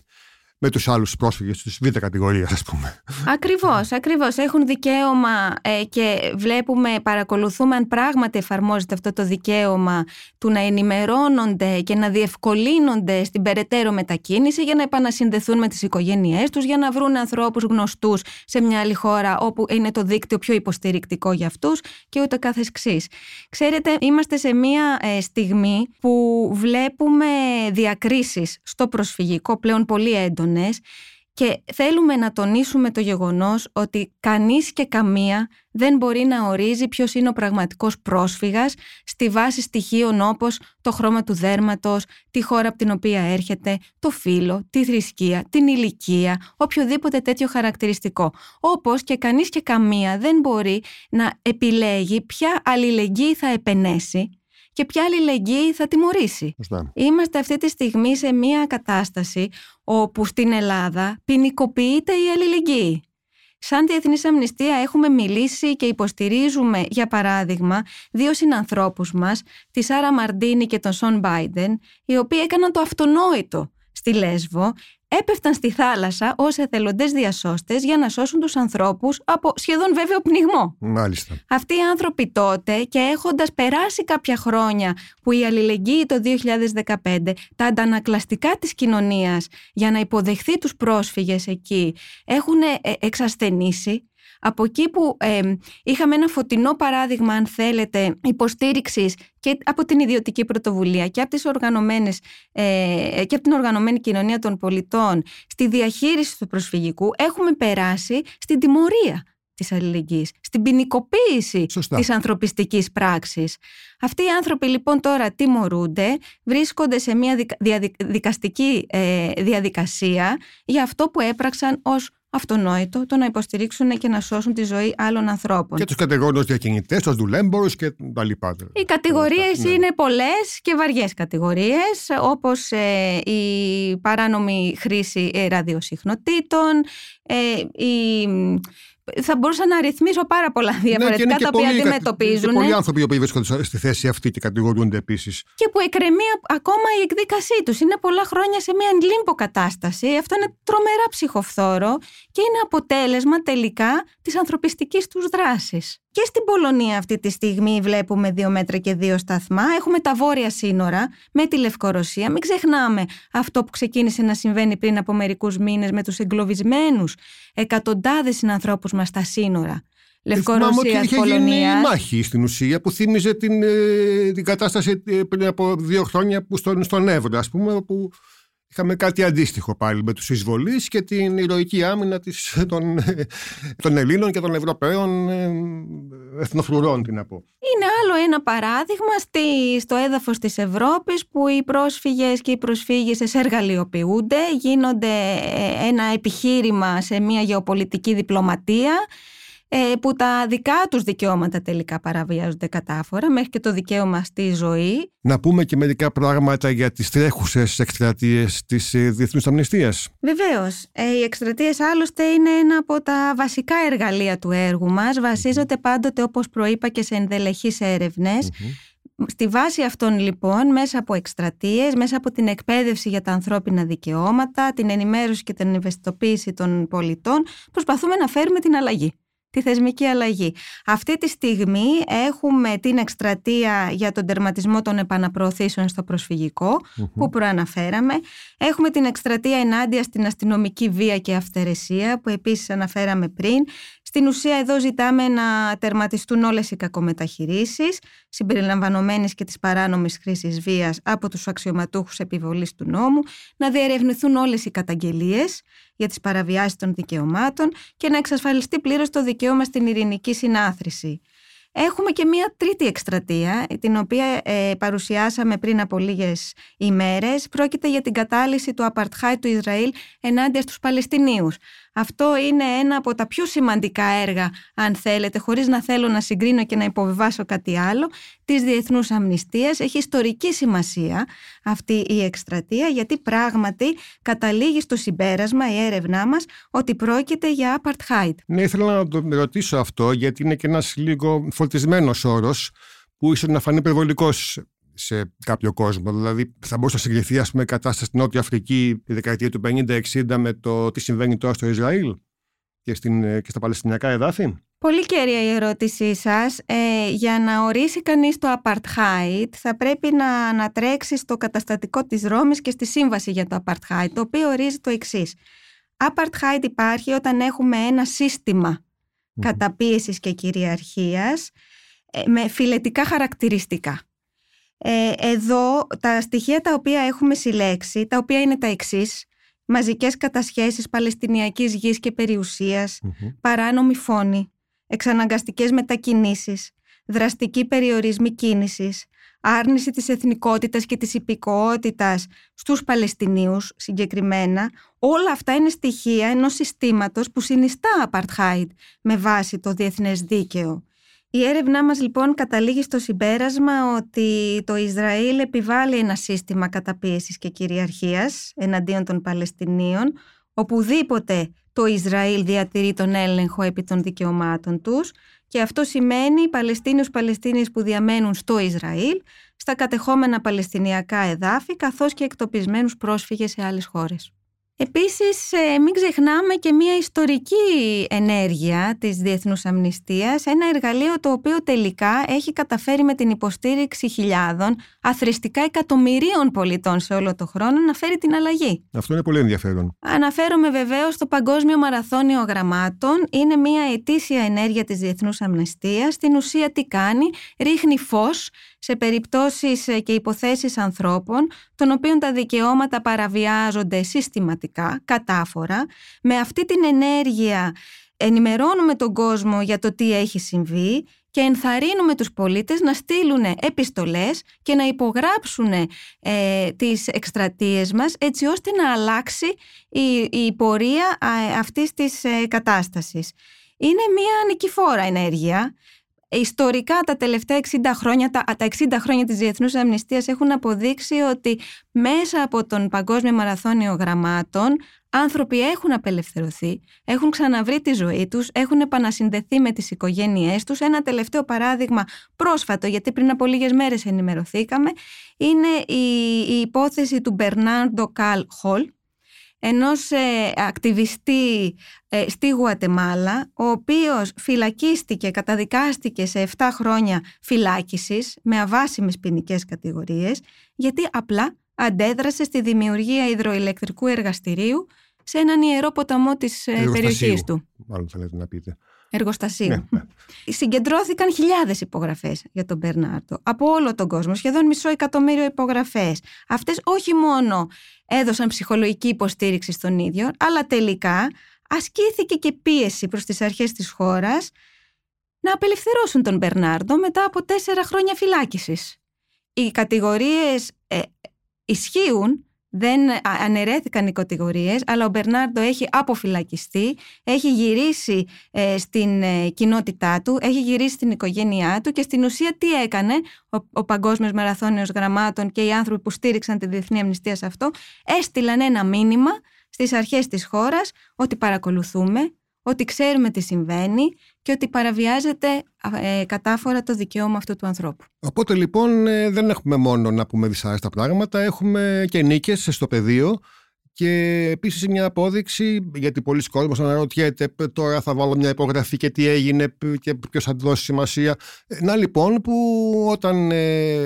με τους άλλους πρόσφυγες της β' κατηγορίας ας πούμε. Ακριβώς, ακριβώς. Έχουν δικαίωμα ε, και βλέπουμε, παρακολουθούμε αν πράγματι εφαρμόζεται αυτό το δικαίωμα του να ενημερώνονται και να διευκολύνονται στην περαιτέρω μετακίνηση για να επανασυνδεθούν με τις οικογένειές τους, για να βρουν ανθρώπους γνωστούς σε μια άλλη χώρα όπου είναι το δίκτυο πιο υποστηρικτικό για αυτούς και ούτε κάθες εξής. Ξέρετε, είμαστε σε μια ε, στιγμή που βλέπουμε διακρίσεις στο προσφυγικό πλέον πολύ έντονο και θέλουμε να τονίσουμε το γεγονός ότι κανείς και καμία δεν μπορεί να ορίζει ποιος είναι ο πραγματικός πρόσφυγας στη βάση στοιχείων όπως το χρώμα του δέρματος, τη χώρα από την οποία έρχεται, το φύlo, τη θρησκεία, την ηλικία, οποιοδήποτε τέτοιο χαρακτηριστικό. Όπως και κανείς και καμία δεν μπορεί να επιλέγει ποια αλληλεγγύη θα επενέσει και ποια αλληλεγγύη θα τιμωρήσει. Είμαστε αυτή τη στιγμή σε μια κατάσταση όπου στην Ελλάδα ποινικοποιείται η αλληλεγγύη. Σαν Διεθνής Αμνηστία έχουμε μιλήσει και υποστηρίζουμε, για παράδειγμα, δύο συνανθρώπους μας, τη Σάρα Μαρντίνη και τον Σον Μπάιντεν, οι οποίοι έκαναν το αυτονόητο στη Λέσβο έπεφταν στη θάλασσα ως εθελοντές διασώστες για να σώσουν τους ανθρώπους από σχεδόν βέβαιο πνιγμό. Μάλιστα. Αυτοί οι άνθρωποι τότε και έχοντας περάσει κάποια χρόνια που η αλληλεγγύη το 2015, τα αντανακλαστικά της κοινωνίας για να υποδεχθεί τους πρόσφυγες εκεί έχουν ε, εξασθενήσει από εκεί που είχαμε ένα φωτεινό παράδειγμα, αν θέλετε, υποστήριξης και από την ιδιωτική πρωτοβουλία και από, τις οργανωμένες, ε, και από την οργανωμένη κοινωνία των πολιτών στη διαχείριση του προσφυγικού, έχουμε περάσει στην τιμωρία της αλληλεγγύης, στην ποινικοποίηση Σωστά. της ανθρωπιστικής πράξης. Αυτοί οι άνθρωποι λοιπόν τώρα τιμωρούνται, βρίσκονται σε μια δικαστική ε, διαδικασία για αυτό που έπραξαν ως αυτονόητο το να υποστηρίξουν και να σώσουν τη ζωή άλλων ανθρώπων. Και τους κατηγορούν ως διακινητές, ως δουλέμπορους και τα λοιπά. Οι κατηγορίες ναι. είναι πολλές και βαριές κατηγορίες, όπως ε, η παράνομη χρήση ραδιοσυχνοτήτων, ε, η θα μπορούσα να αριθμίσω πάρα πολλά ναι, διαφορετικά ναι, τα οποία αντιμετωπίζουν. Και πολλοί άνθρωποι που βρίσκονται στη θέση αυτή και κατηγορούνται επίσης. Και που εκκρεμεί ακόμα η εκδίκασή τους. Είναι πολλά χρόνια σε μια λίμπο κατάσταση. Αυτό είναι τρομερά ψυχοφθόρο και είναι αποτέλεσμα τελικά της ανθρωπιστικής τους δράσης. Και στην Πολωνία αυτή τη στιγμή βλέπουμε δύο μέτρα και δύο σταθμά. Έχουμε τα βόρεια σύνορα με τη Λευκορωσία. Μην ξεχνάμε αυτό που ξεκίνησε να συμβαίνει πριν από μερικούς μήνες με τους εγκλωβισμένους εκατοντάδες συνανθρώπους μας στα σύνορα. Λευκορωσίας, είχε γίνει μάχη στην ουσία που θύμιζε την, ε, την κατάσταση ε, πριν από δύο χρόνια που στον, στον Εύρο, ας πούμε, που Είχαμε κάτι αντίστοιχο πάλι με τους εισβολείς και την ηρωική άμυνα της, των, των Ελλήνων και των Ευρωπαίων ε, εθνοφρουρών, τι να πω. Είναι άλλο ένα παράδειγμα στη, στο έδαφος της Ευρώπης που οι πρόσφυγες και οι προσφύγες εργαλειοποιούνται, γίνονται ε, ένα επιχείρημα σε μια γεωπολιτική διπλωματία ε, που τα δικά τους δικαιώματα τελικά παραβιάζονται κατάφορα μέχρι και το δικαίωμα στη ζωή. Να πούμε και μερικά πράγματα για τις τρέχουσες εκστρατείες της ε, Διεθνούς Αμνηστίας. Βεβαίως. Ε, οι εκστρατείες άλλωστε είναι ένα από τα βασικά εργαλεία του έργου μας. Βασίζονται πάντοτε όπως προείπα και σε ενδελεχείς Στη βάση αυτών λοιπόν, μέσα από εκστρατείες, μέσα από την εκπαίδευση για τα ανθρώπινα δικαιώματα, την ενημέρωση και την ευαισθητοποίηση των πολιτών, προσπαθούμε να φέρουμε την αλλαγή τη θεσμική αλλαγή. Αυτή τη στιγμή έχουμε την εκστρατεία για τον τερματισμό των επαναπροωθήσεων στο προσφυγικο που προαναφέραμε. Έχουμε την εκστρατεία ενάντια στην αστυνομική βία και αυθαιρεσία που επίσης αναφέραμε πριν. Στην ουσία εδώ ζητάμε να τερματιστούν όλες οι κακομεταχειρήσεις, συμπεριλαμβανομένης και της παράνομης χρήσης βίας από τους αξιωματούχους επιβολής του νόμου, να διερευνηθούν όλες οι καταγγελίες για τις παραβιάσεις των δικαιωμάτων και να εξασφαλιστεί πλήρως το δικαίωμα στην ειρηνική συνάθρηση. Έχουμε και μία τρίτη εκστρατεία, την οποία ε, παρουσιάσαμε πριν από λίγες ημέρες. Πρόκειται για την κατάλυση του απαρτχάι του Ισραήλ ενάντια στους Παλαιστινίους. Αυτό είναι ένα από τα πιο σημαντικά έργα, αν θέλετε, χωρίς να θέλω να συγκρίνω και να υποβιβάσω κάτι άλλο, της Διεθνούς Αμνηστίας. Έχει ιστορική σημασία αυτή η εκστρατεία, γιατί πράγματι καταλήγει στο συμπέρασμα η έρευνά μας ότι πρόκειται για apartheid. Ναι, ήθελα να το ρωτήσω αυτό, γιατί είναι και ένας λίγο φορτισμένος όρος, που ίσως να φανεί υπερβολικό σε κάποιο κόσμο. Δηλαδή, θα μπορούσε να συγκριθεί ας πούμε, η κατάσταση στην Νότια Αφρική τη δεκαετία του 50-60 με το τι συμβαίνει τώρα στο Ισραήλ και, στην, και στα Παλαιστινιακά εδάφη; Πολύ κέρια η ερώτησή σας. Ε, για να ορίσει κανείς το apartheid θα πρέπει να ανατρέξει στο καταστατικό της Ρώμης και στη σύμβαση για το apartheid, το οποίο ορίζει το εξής. Apartheid υπάρχει όταν έχουμε ένα σύστημα mm-hmm. καταπίεσης και κυριαρχίας ε, με φιλετικά χαρακτηριστικά. Ε, εδώ τα στοιχεία τα οποία έχουμε συλλέξει, τα οποία είναι τα εξής, μαζικές κατασχέσεις παλαιστινιακής γης και περιουσίας, mm-hmm. παράνομη φόνη, εξαναγκαστικές μετακινήσεις, δραστική περιορισμοί κίνησης, άρνηση της εθνικότητας και της υπηκοότητας στους Παλαιστινίους συγκεκριμένα, όλα αυτά είναι στοιχεία ενός συστήματος που συνιστά apartheid με βάση το διεθνές δίκαιο. Η έρευνά μας λοιπόν καταλήγει στο συμπέρασμα ότι το Ισραήλ επιβάλλει ένα σύστημα καταπίεσης και κυριαρχίας εναντίον των Παλαιστινίων, οπουδήποτε το Ισραήλ διατηρεί τον έλεγχο επί των δικαιωμάτων τους και αυτό σημαίνει οι Παλαιστίνιους Παλαιστίνιες που διαμένουν στο Ισραήλ, στα κατεχόμενα Παλαιστινιακά εδάφη, καθώς και εκτοπισμένους πρόσφυγες σε άλλες χώρες. Επίσης ε, μην ξεχνάμε και μια ιστορική ενέργεια της Διεθνούς Αμνηστίας, ένα εργαλείο το οποίο τελικά έχει καταφέρει με την υποστήριξη χιλιάδων, αθρηστικά εκατομμυρίων πολιτών σε όλο το χρόνο να φέρει την αλλαγή. Αυτό είναι πολύ ενδιαφέρον. Αναφέρομαι βεβαίως στο Παγκόσμιο Μαραθώνιο Γραμμάτων. Είναι μια ετήσια ενέργεια της Διεθνούς Αμνηστίας. Στην ουσία τι κάνει, ρίχνει φως σε περιπτώσεις ε, και υποθέσεις ανθρώπων, των οποίων τα δικαιώματα παραβιάζονται συστηματικά, κατάφορα. Με αυτή την ενέργεια ενημερώνουμε τον κόσμο για το τι έχει συμβεί και ενθαρρύνουμε τους πολίτες να στείλουν επιστολές και να υπογράψουν ε, τις εκστρατείες μας έτσι ώστε να αλλάξει η, η πορεία αυτής της ε, κατάστασης. Είναι μια νικηφόρα ενέργεια ιστορικά τα τελευταία 60 χρόνια, τα, τα 60 χρόνια της Διεθνούς Αμνηστίας έχουν αποδείξει ότι μέσα από τον Παγκόσμιο Μαραθώνιο Γραμμάτων άνθρωποι έχουν απελευθερωθεί, έχουν ξαναβρει τη ζωή τους, έχουν επανασυνδεθεί με τις οικογένειές τους. Ένα τελευταίο παράδειγμα πρόσφατο, γιατί πριν από λίγες μέρες ενημερωθήκαμε, είναι η, η υπόθεση του Μπερνάρντο Καλ Χολ, ενός ε, ακτιβιστή ε, στη Γουατεμάλα, ο οποίος φυλακίστηκε, καταδικάστηκε σε 7 χρόνια φυλάκισης με αβάσιμες ποινικές κατηγορίες, γιατί απλά αντέδρασε στη δημιουργία υδροηλεκτρικού εργαστηρίου σε έναν ιερό ποταμό της ε, περιοχής του. Μάλλον θέλετε να πείτε εργοστασίου. Ναι, ναι. Συγκεντρώθηκαν χιλιάδες υπογραφές για τον Μπερνάρτο από όλο τον κόσμο, σχεδόν μισό εκατομμύριο υπογραφές. Αυτές όχι μόνο έδωσαν ψυχολογική υποστήριξη στον ίδιο, αλλά τελικά ασκήθηκε και πίεση προς τις αρχές της χώρας να απελευθερώσουν τον Μπερνάρντο μετά από τέσσερα χρόνια φυλάκισης. Οι κατηγορίες ε, ισχύουν δεν αναιρέθηκαν οι κατηγορίες, αλλά ο Μπερνάρντο έχει αποφυλακιστεί, έχει γυρίσει ε, στην ε, κοινότητά του, έχει γυρίσει στην οικογένειά του και στην ουσία τι έκανε ο, ο Παγκόσμιος Μαραθώνιος Γραμμάτων και οι άνθρωποι που στήριξαν τη Διεθνή Αμνηστία σε αυτό, έστειλαν ένα μήνυμα στις αρχές της χώρας ότι παρακολουθούμε, ότι ξέρουμε τι συμβαίνει και ότι παραβιάζεται ε, κατάφορα το δικαίωμα αυτού του ανθρώπου. Οπότε λοιπόν ε, δεν έχουμε μόνο να πούμε δυσάρεστα πράγματα, έχουμε και νίκες στο πεδίο και επίσης μια απόδειξη, γιατί πολλοί κόσμος αναρωτιέται τώρα θα βάλω μια υπογραφή και τι έγινε και ποιος θα δώσει σημασία. Να λοιπόν που όταν ε,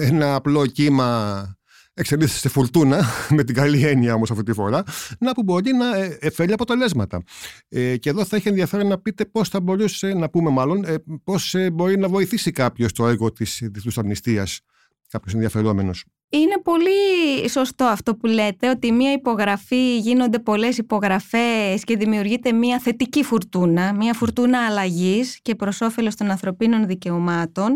ένα απλό κύμα εξελίσσεται σε φουρτούνα, με την καλή έννοια όμως αυτή τη φορά, να που μπορεί να ε, φέρει αποτελέσματα. Ε, και εδώ θα έχει ενδιαφέρον να πείτε πώς θα μπορούσε, να πούμε μάλλον, ε, πώς ε, μπορεί να βοηθήσει κάποιος το έργο της διεθνού αμνηστία, κάποιος ενδιαφερόμενος. Είναι πολύ σωστό αυτό που λέτε, ότι μία υπογραφή γίνονται πολλές υπογραφές και δημιουργείται μία θετική φουρτούνα, μία φουρτούνα αλλαγής και προς όφελος των ανθρωπίνων δικαιωμάτων.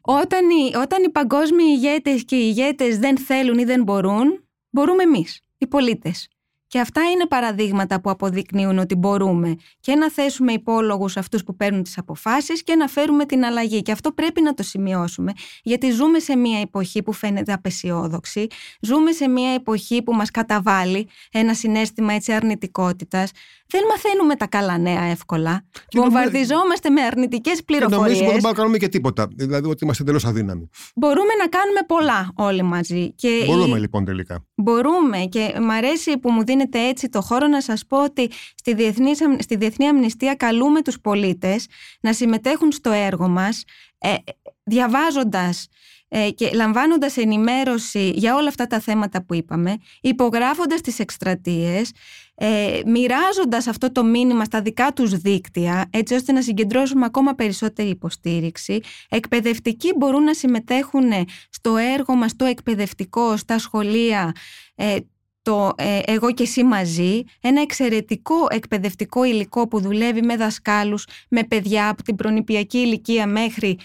Όταν οι, όταν οι παγκόσμιοι ηγέτες και οι ηγέτες δεν θέλουν ή δεν μπορούν, μπορούμε εμείς, οι πολίτες. Και αυτά είναι παραδείγματα που αποδεικνύουν ότι μπορούμε και να θέσουμε υπόλογους αυτούς που παίρνουν τις αποφάσεις και να φέρουμε την αλλαγή. Και αυτό πρέπει να το σημειώσουμε, γιατί ζούμε σε μια εποχή που φαίνεται απεσιόδοξη, ζούμε σε μια εποχή που μας καταβάλει ένα συνέστημα έτσι αρνητικότητας. Δεν μαθαίνουμε τα καλά νέα εύκολα. Και Βομβαρδιζόμαστε με αρνητικές πληροφορίε. Και νομίζουμε ότι δεν μπορούμε να κάνουμε και τίποτα. Δηλαδή ότι είμαστε εντελώς αδύναμοι. Μπορούμε να κάνουμε πολλά όλοι μαζί. Και μπορούμε λοιπόν τελικά. Μπορούμε και μου αρέσει που μου δίνετε έτσι το χώρο να σας πω ότι στη Διεθνή, στη Διεθνή Αμνηστία καλούμε τους πολίτες να συμμετέχουν στο έργο μας ε, διαβάζοντας ε, και λαμβάνοντας ενημέρωση για όλα αυτά τα θέματα που είπαμε, υπογράφοντας τις εκστρατείες, ε, μοιράζοντας αυτό το μήνυμα στα δικά τους δίκτυα, έτσι ώστε να συγκεντρώσουμε ακόμα περισσότερη υποστήριξη. Εκπαιδευτικοί μπορούν να συμμετέχουν στο έργο μας, το εκπαιδευτικό, στα σχολεία, ε, το ε, «Εγώ και εσύ μαζί», ένα εξαιρετικό εκπαιδευτικό υλικό που δουλεύει με δασκάλους, με παιδιά από την προνηπιακή ηλικία μέχρι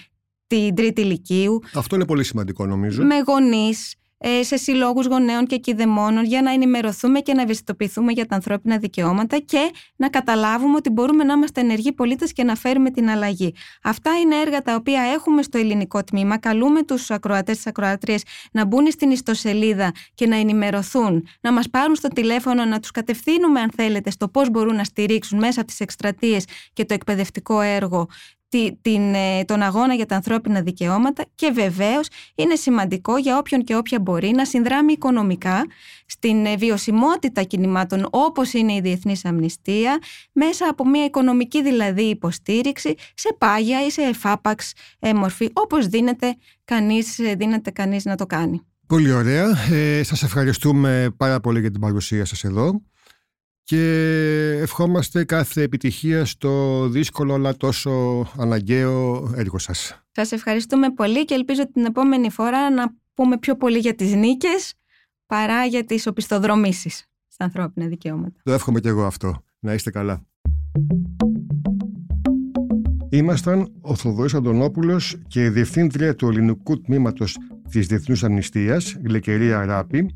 την τρίτη ηλικίου. Αυτό είναι πολύ σημαντικό νομίζω. Με γονείς, ε, σε συλλόγους γονέων και κηδεμόνων για να ενημερωθούμε και να ευαισθητοποιηθούμε για τα ανθρώπινα δικαιώματα και να καταλάβουμε ότι μπορούμε να είμαστε ενεργοί πολίτες και να φέρουμε την αλλαγή. Αυτά είναι έργα τα οποία έχουμε στο ελληνικό τμήμα. Καλούμε τους ακροατές, τις ακροατρίε να μπουν στην ιστοσελίδα και να ενημερωθούν, να μας πάρουν στο τηλέφωνο, να τους κατευθύνουμε, αν θέλετε, στο πώς μπορούν να στηρίξουν μέσα από τις εκστρατείες και το εκπαιδευτικό έργο την, ε, τον αγώνα για τα ανθρώπινα δικαιώματα και βεβαίως είναι σημαντικό για όποιον και όποια μπορεί να συνδράμει οικονομικά στην ε, βιωσιμότητα κινημάτων όπως είναι η Διεθνής Αμνηστία μέσα από μια οικονομική δηλαδή υποστήριξη σε πάγια ή σε εφάπαξ ε, μορφή όπως δίνεται κανείς, δίνεται κανείς να το κάνει. Πολύ ωραία. Ε, σας ευχαριστούμε πάρα πολύ για την παρουσία σας εδώ και ευχόμαστε κάθε επιτυχία στο δύσκολο αλλά τόσο αναγκαίο έργο σας. Σας ευχαριστούμε πολύ και ελπίζω την επόμενη φορά να πούμε πιο πολύ για τις νίκες παρά για τις οπισθοδρομήσεις στα ανθρώπινα δικαιώματα. Το εύχομαι και εγώ αυτό. Να είστε καλά. Ήμασταν ο Θοδωρής Αντωνόπουλος και η Διευθύντρια του Ελληνικού Τμήματος της Διεθνούς Αμνηστίας, Γλεκερία Ράπη,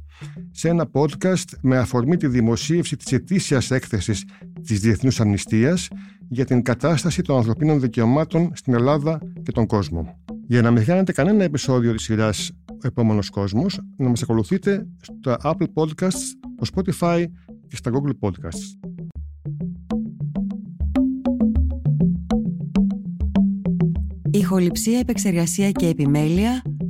σε ένα podcast με αφορμή τη δημοσίευση της ετήσιας έκθεσης της Διεθνούς Αμνηστίας για την κατάσταση των ανθρωπίνων δικαιωμάτων στην Ελλάδα και τον κόσμο. Για να μην χάνετε κανένα επεισόδιο της σειράς «Ο επόμενος κόσμος», να μας ακολουθείτε στο Apple Podcasts, στο Spotify και στα Google Podcasts. Ηχοληψία, επεξεργασία και επιμέλεια,